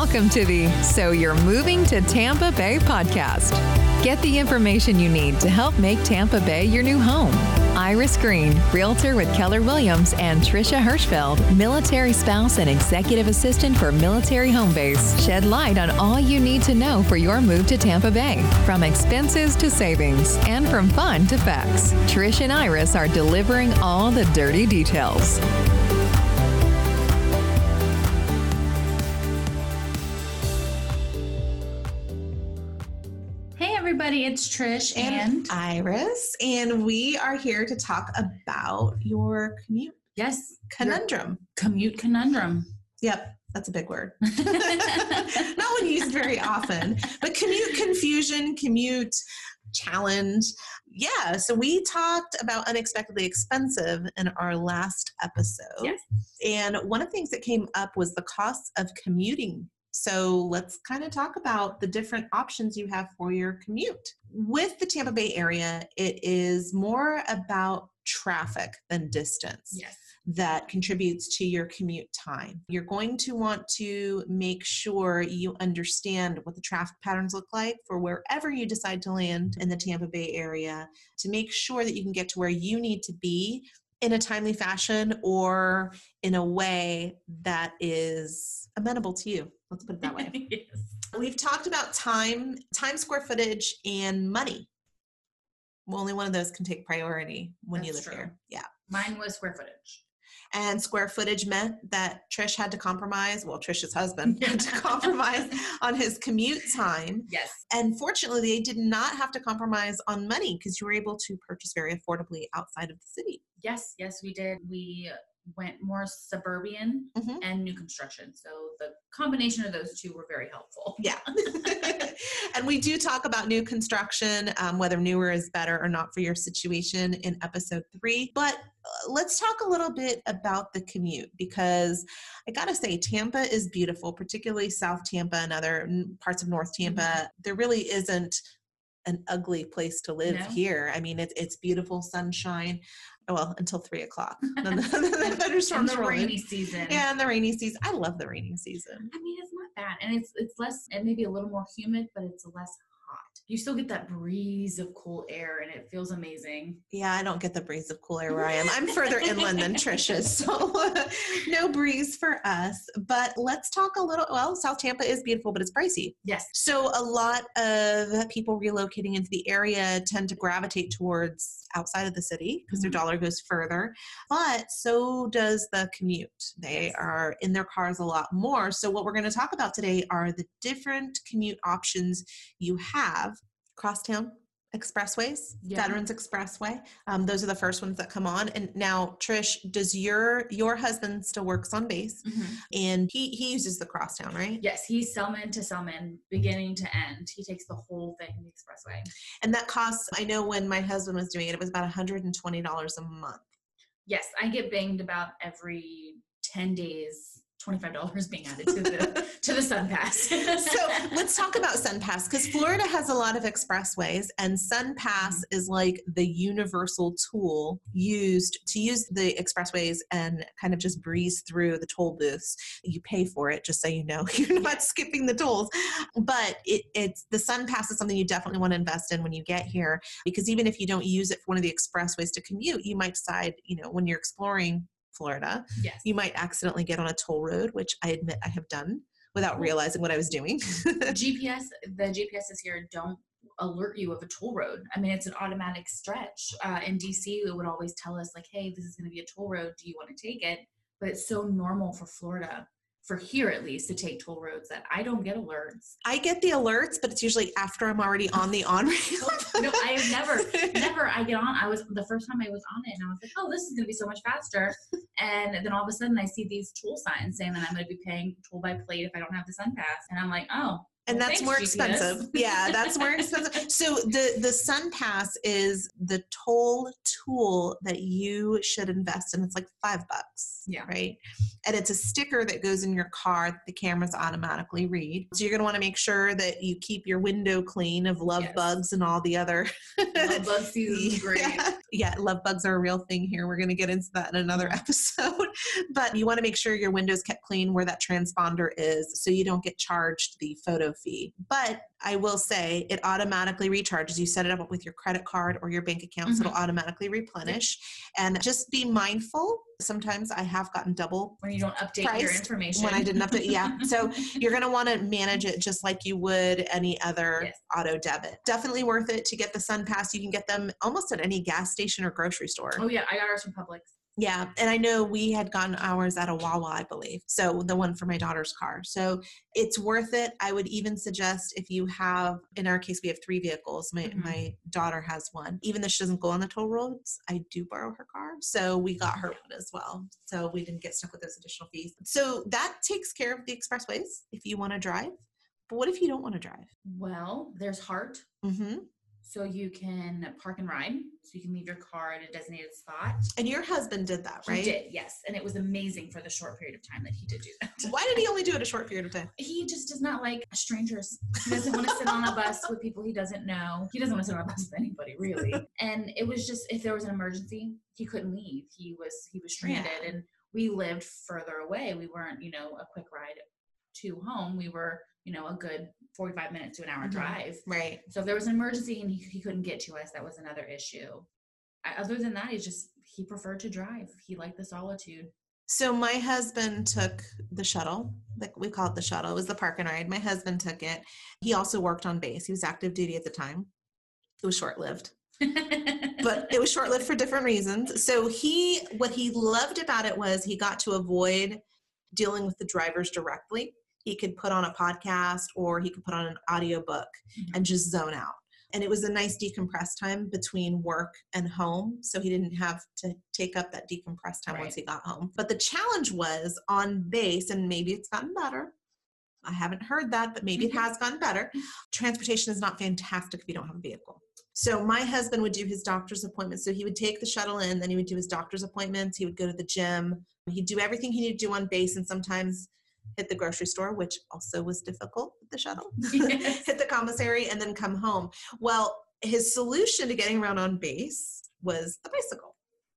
Welcome to the So You're Moving to Tampa Bay podcast. Get the information you need to help make Tampa Bay your new home. Iris Green, realtor with Keller Williams, and Trisha Hirschfeld, military spouse and executive assistant for Military Home Base, shed light on all you need to know for your move to Tampa Bay, from expenses to savings, and from fun to facts. Trish and Iris are delivering all the dirty details. Everybody, it's Trish and, Iris, and we are here to talk about your commute yes, conundrum. commute conundrum. Yep, that's a big word. Not one used very often, but commute confusion, commute challenge. Yeah, so we talked about unexpectedly expensive in our last episode. Yes. And one of the things that came up was the cost of commuting. So let's kind of talk about the different options you have for your commute. With the Tampa Bay area, it is more about traffic than distance Yes. that contributes to your commute time. You're going to want to make sure you understand what the traffic patterns look like for wherever you decide to land in the Tampa Bay area to make sure that you can get to where you need to be in a timely fashion or in a way that is amenable to you. Let's put it that way. yes. We've talked about time, time square footage, and money. Well, only one of those can take priority when you live true. here. Yeah. Mine was square footage. And square footage meant that Trish had to compromise, well, Trish's husband had to compromise on his commute time. Yes. And fortunately, they did not have to compromise on money because you were able to purchase very affordably outside of the city. Yes, yes, we did. We went more suburban Mhm. and new construction. So the combination of those two were very helpful. Yeah. and we do talk about new construction, um, whether newer is better or not for your situation in episode three. But uh, let's talk a little bit about the commute because I gotta say, Tampa is beautiful, particularly South Tampa and other parts of North Tampa. There really isn't an ugly place to live No. here. I mean, it's it's beautiful sunshine. Well, until three o'clock. Then the, the thunderstorms the in. rainy season. Yeah, and the rainy season. I love the rainy season. I mean, it's not bad, and it's it's less, and maybe a little more humid, but it's less hot. You still get that breeze of cool air, and it feels amazing. Yeah, I don't get the breeze of cool air where I am. I'm further inland than Trish is, so no breeze for us. But let's talk a little. Well, South Tampa is beautiful, but it's pricey. Yes. So a lot of people relocating into the area tend to gravitate towards outside of the city because their Mhm. dollar goes further. But so does the commute. They Yes. are in their cars a lot more. So what we're going to talk about today are the different commute options you have. Crosstown expressways, Yeah. Veterans Expressway. Um, those are the first ones that come on. And now, Trish, does your your husband still works on base? And he he uses the crosstown, right? Yes, he's Selmon to Selmon, beginning to end. He takes the whole thing, the expressway. And that costs, I know when my husband was doing it, it was about $120 a month. Yes, I get banged about every 10 days, $25 being added to the the Sun Pass. So let's talk about SunPass because Florida has a lot of expressways, and SunPass Mm-hmm. is like the universal tool used to use the expressways and kind of just breeze through the toll booths. You pay for it, just so you know, you're not skipping the tolls. But it, it's the SunPass is something you definitely want to invest in when you get here because even if you don't use it for one of the expressways to commute, you might decide, you know, when you're exploring Florida, yes. you might accidentally get on a toll road, which I admit I have done without realizing what I was doing. GPS, the GPSs here don't alert you of a toll road. I mean, it's an automatic stretch. Uh, in DC, it would always tell us, like, hey, this is going to be a toll road. Do you want to take it? But it's so normal for Florida, for here at least, to take toll roads that I don't get alerts. I get the alerts, but it's usually after I'm already on the on ramp. no, I have never, never. I get on. I was the first time I was on it, and I was like, "Oh, this is going to be so much faster." And then all of a sudden, I see these toll signs saying that I'm going to be paying toll by plate if I don't have the Sun Pass, and I'm like, "Oh, and that's thanks, more GPS. expensive. yeah, that's more expensive. So the the Sun Pass is the toll tool that you should invest in. It's like five bucks. Yeah. Right. And it's a sticker that goes in your car that the cameras automatically read. So you're gonna want to make sure that you keep your window clean of love Yes. bugs and all the other Love bug season great. yeah. yeah, love bugs are a real thing here. We're going to get into that in another mm-hmm. episode. But you want to make sure your window's kept clean where that transponder is so you don't get charged the photo fee. But I will say it automatically recharges. You set it up with your credit card or your bank account, so it'll mm-hmm. automatically replenish. And just be mindful. Sometimes I have gotten double When you don't update your information. when I didn't update. Yeah. So you're going to want to manage it just like you would any other Yes. auto debit. Definitely worth it to get the Sun Pass. You can get them almost at any gas station or grocery store. oh yeah, I got ours from Publix. Yeah. And I know we had gotten ours at a Wawa, I believe. So the one for my daughter's car. So it's worth it. I would even suggest if you have, in our case, we have three vehicles. My, Mhm. my daughter has one. Even though she doesn't go on the toll roads, I do borrow her car. So we got her one as well. So we didn't get stuck with those additional fees. So that takes care of the expressways if you want to drive. But what if you don't want to drive? Well, there's HART, Mm-hmm. So you can park and ride. So you can leave your car at a designated spot. And your husband did that, right? He did, yes, and it was amazing for the short period of time that he did do that. Why did he only do it a short period of time? He just does not like strangers. He doesn't want to sit on a bus with people he doesn't know. He doesn't want to sit on a bus with anybody, really. And it was just if there was an emergency, he couldn't leave. He was he was stranded, Yeah. and we lived further away. We weren't, you know, a quick ride to home. We were, you know, a good forty-five minutes to an hour Mhm. drive. Right. So if there was an emergency and he, he couldn't get to us, that was another issue. I- Other than that, he just he preferred to drive. He liked the solitude. So my husband took the shuttle, like we call it the shuttle. It was the park and ride. My husband took it. He also worked on base. He was active duty at the time. It was short lived, but it was short lived for different reasons. So he, what he loved about it was he got to avoid dealing with the drivers directly. He could put on a podcast or he could put on an audiobook Mhm. and just zone out. And it was a nice decompressed time between work and home. So he didn't have to take up that decompressed time once he got home. But the challenge was on base, and maybe it's gotten better. I haven't heard that, but maybe it has gotten better. Transportation is not fantastic if you don't have a vehicle. So my husband would do his doctor's appointments. So he would take the shuttle in, then he would do his doctor's appointments. He would go to the gym. He'd do everything he needed to do on base, and sometimes hit the grocery store, which also was difficult with the shuttle. Yes. hit the commissary and then come home. Well, his solution to getting around on base was the bicycle.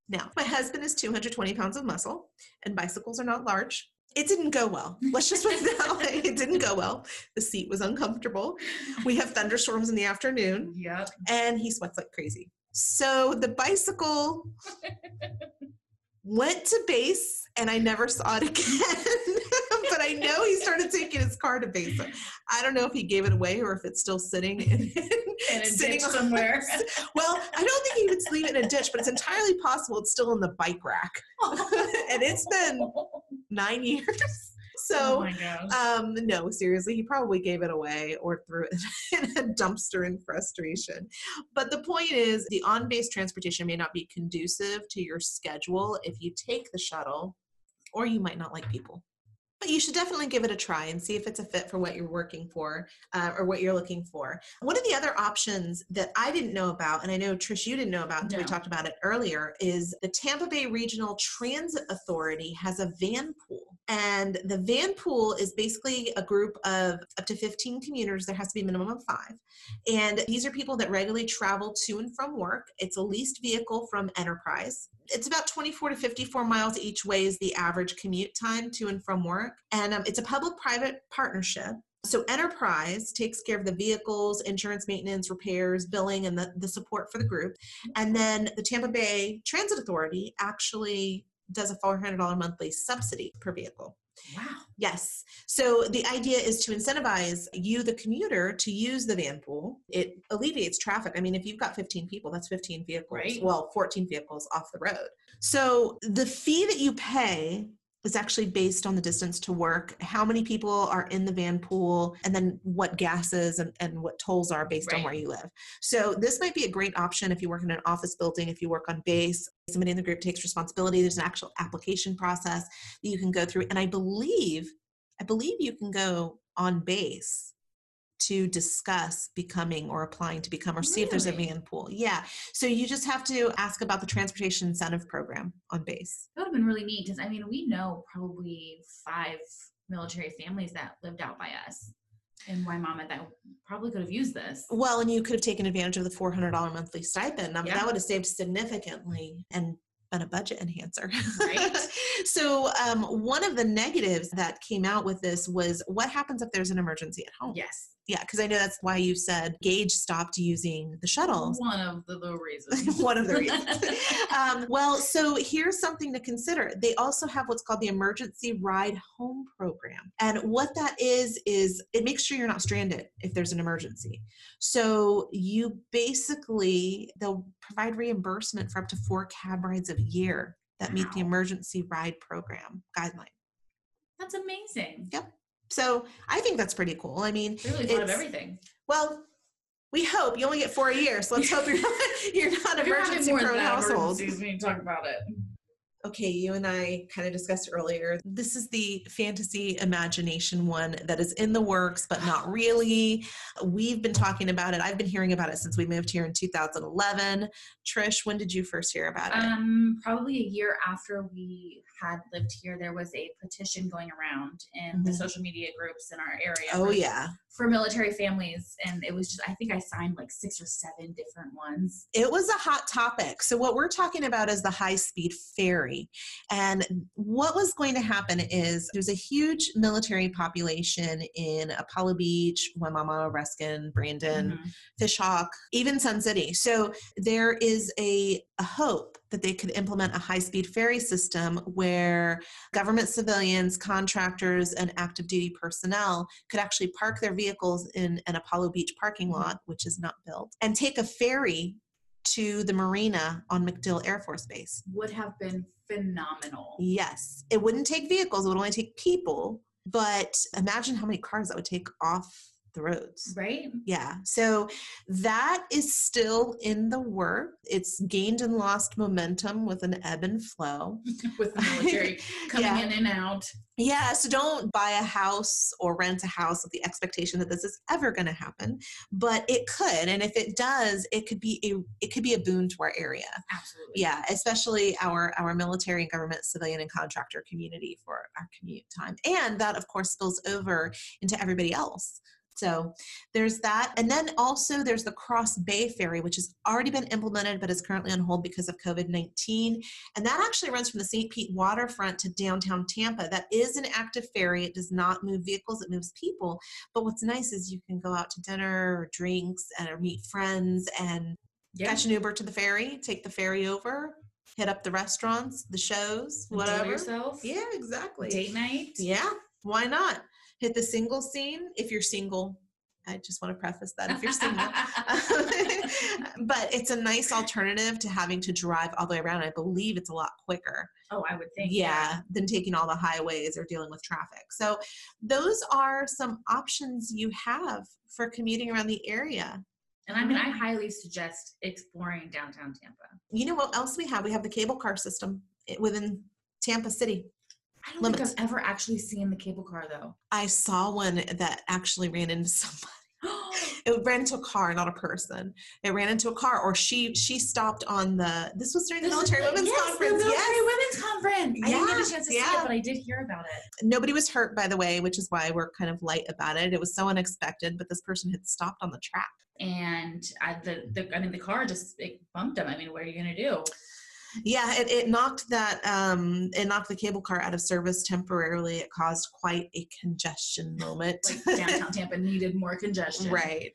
Now, my husband is 220 pounds of muscle, and bicycles are not large. It didn't go well. Let's just put it that way. It didn't go well. The seat was uncomfortable. We have thunderstorms in the afternoon, Yep. and he sweats like crazy. So the bicycle went to base, and I never saw it again. I know he started taking his car to base. I don't know if he gave it away or if it's still sitting in, In sitting somewhere. Well, I don't think he would leave it in a ditch, but it's entirely possible it's still in the bike rack. and it's been nine years. oh So gosh. um, no, seriously, he probably gave it away or threw it in a dumpster in frustration. But the point is, the on base transportation may not be conducive to your schedule if you take the shuttle, or you might not like people. But you should definitely give it a try and see if it's a fit for what you're working for uh, or what you're looking for. One of the other options that I didn't know about, and I know Trish, you didn't know about until we talked about it earlier, is the Tampa Bay Regional Transit Authority has a van pool. And the van pool is basically a group of up to 15 commuters. There has to be a minimum of five. And these are people that regularly travel to and from work. It's a leased vehicle from Enterprise. It's about 24 to 54 miles each way is the average commute time to and from work. And um, it's a public private partnership. So Enterprise takes care of the vehicles, insurance maintenance, repairs, billing, and the, the support for the group. And then the Tampa Bay Transit Authority actually does a $400 monthly subsidy per vehicle. wow. Yes. So the idea is to incentivize you, the commuter, to use the van pool. It alleviates traffic. I mean, if you've got 15 people, that's 15 vehicles. Right. Well, 14 vehicles off the road. So the fee that you pay is actually based on the distance to work, how many people are in the van pool, and then what gases and, and what tolls are based on where you live. So this might be a great option if you work in an office building, if you work on base, somebody in the group takes responsibility. There's an actual application process that you can go through. And I believe, I believe you can go on base to discuss becoming or applying to become or see if there's a Really? van pool. Yeah. So you just have to ask about the transportation incentive program on base. That would have been really neat because I mean, we know probably five military families that lived out by us in Wimauma that probably could have used this. Well, and you could have taken advantage of the $400 monthly stipend. Um, Yeah. That would have saved significantly and been a budget enhancer. Right. so, um, one of the negatives that came out with this was what happens if there's an emergency at home? Yes. Yeah, because I know that's why you said Gage stopped using the shuttles. One of the, reasons. One of the reasons. um, well, so here's something to consider. They also have what's called the Emergency Ride Home Program. And what that is, is it makes sure you're not stranded if there's an emergency. So you basically, they'll provide reimbursement for up to four cab rides a year that meet the Emergency Ride Program guideline. That's amazing. Yep. So I think that's pretty cool. I mean, really thought of everything. well, we hope you only get four a year, so let's hope you're not, you're not If you're having emergency prone that household. emergencies, we need to talk about it. Okay, you and I kind of discussed earlier. This is the fantasy imagination one that is in the works, but not really. We've been talking about it. I've been hearing about it since we moved here in 2011. Trish, when did you first hear about it? Um, probably a year after we had lived here, there was a petition going around in the Mhm. social media groups in our area. oh, yeah. For military families, and it was just I think I signed like six or seven different ones. It was a hot topic. So, what we're talking about is the high speed ferry. And what was going to happen is there's a huge military population in Apollo Beach, Wimauma, Ruskin, Brandon, Mhm. Fishhawk, even Sun City. So there is a, a hope that they could implement a high speed ferry system where government civilians, contractors, and active duty personnel could actually park their vehicles in an Apollo Beach parking Mhm. lot, which is not built, and take a ferry to the marina on MacDill Air Force Base. Would have been phenomenal. Yes, it wouldn't take vehicles, it would only take people. But imagine how many cars that would take off the roads. Right? Yeah. So that is still in the work. It's gained and lost momentum with an ebb and flow. With the military coming Yeah. in and out. Yeah. So don't buy a house or rent a house with the expectation that this is ever going to happen, but it could. And if it does, it could be a it could be a boon to our area. Absolutely. Yeah, especially our our military and government civilian and contractor community for our commute time. And that of course spills over into everybody else. So there's that. And then also there's the Cross Bay Ferry, which has already been implemented but is currently on hold because of COVID 19. And that actually runs from the St. Pete waterfront to downtown Tampa. That is an active ferry. It does not move vehicles, it moves people. But what's nice is you can go out to dinner or drinks and or meet friends and Yeah. catch an Uber to the ferry, take the ferry over, hit up the restaurants, the shows, whatever. yourself. Yeah, exactly. Date night. Yeah, why not? Hit the single scene if you're single. I just want to preface that if you're single. but it's a nice alternative to having to drive all the way around. I believe it's a lot quicker. oh, I would think. Yeah, than taking all the highways or dealing with traffic. So, those are some options you have for commuting around the area. And I mean, I highly suggest exploring downtown Tampa. You know what else we have? We have the cable car system eh, within Tampa City. I don't Limits. think I've ever actually seen the cable car though. I saw one that actually ran into somebody. It ran into a car, not a person. It ran into a car, or she she stopped on the. This was during the This military women's yes, conference. The military yes, women's conference. I didn't get a chance to see it, but I did hear about it. nobody was hurt, by the way, which is why we're kind of light about it. It was so unexpected, but this person had stopped on the track. And I, the, the I mean, the car just it bumped him. I mean, what are you gonna do? Yeah, it, it knocked that um it knocked the cable car out of service temporarily. It caused quite a congestion moment. Like downtown Tampa needed more congestion. Right.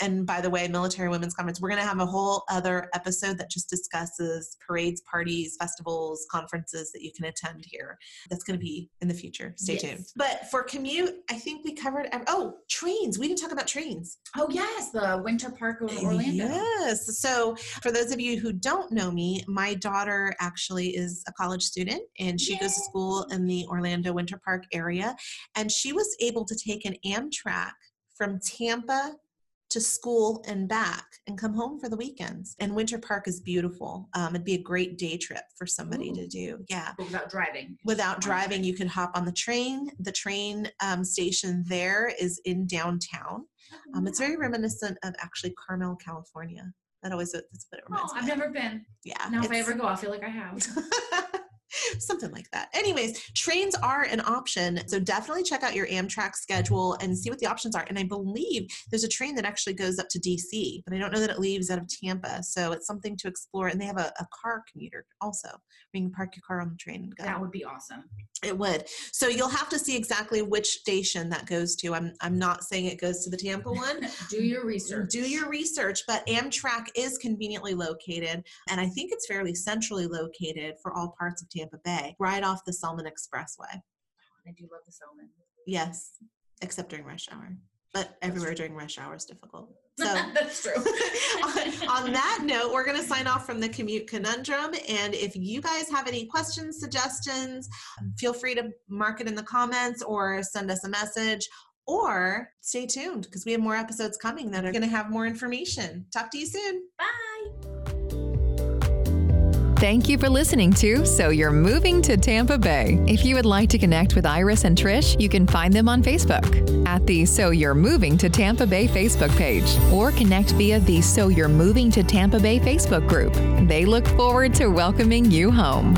And by the way, military women's conference, we're going to have a whole other episode that just discusses parades, parties, festivals, conferences that you can attend here. That's going to be in the future. Stay Yes. tuned. But for commute, I think we covered. Oh, trains. We didn't talk about trains. Oh yes, the Winter Park of Orlando. Yes. So, for those of you who don't know me, my daughter actually is a college student and she goes to school in the Orlando Winter Park area. And she was able to take an Amtrak from Tampa to school and back and come home for the weekends. And Winter Park is beautiful. Um, it'd be a great day trip for somebody Ooh. to do. Yeah. But without driving. Without driving, you can hop on the train. The train um, station there is in downtown. Um, it's very reminiscent of actually Carmel, California. That always that's what it Oh, reminds me. I've never been. Yeah. Now, if I ever go, I'll feel like I have. Something like that. Anyways, trains are an option. So definitely check out your Amtrak schedule and see what the options are. And I believe there's a train that actually goes up to DC, but I don't know that it leaves out of Tampa. So it's something to explore. And they have a, a car commuter also where you can park your car on the train and go. That would be awesome. It would. So you'll have to see exactly which station that goes to. I'm I'm not saying it goes to the Tampa one. Do your research. Do your research, but Amtrak is conveniently located, and I think it's fairly centrally located for all parts of Tampa Bay, right off the Selmon Expressway. I do love the Selmon. Yes, except during rush hour. But everywhere during rush hour is difficult. So That's true. on, on that note, we're going to sign off from the commute conundrum. And if you guys have any questions, suggestions, um, feel free to mark it in the comments or send us a message or stay tuned because we have more episodes coming that are going to have more information. Talk to you soon. Bye. Thank you for listening to So You're Moving to Tampa Bay. If you would like to connect with Iris and Trish, you can find them on Facebook at the So You're Moving to Tampa Bay Facebook page or connect via the So You're Moving to Tampa Bay Facebook group. They look forward to welcoming you home.